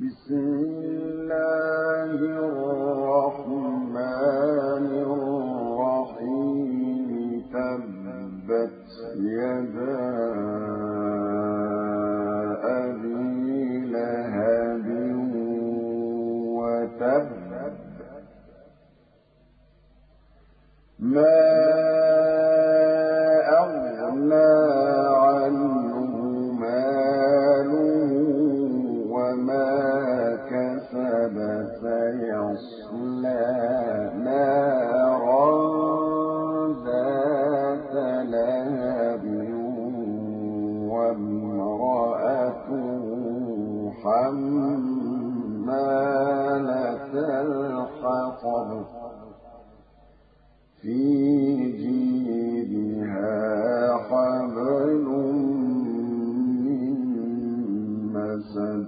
بسم الله الرحمن الرحيم تبت يدا أبي لهب وتب ما كسب سيصلى نارا ذات لهب وامرأته حمالة الحطب في جيبها حبل من مسد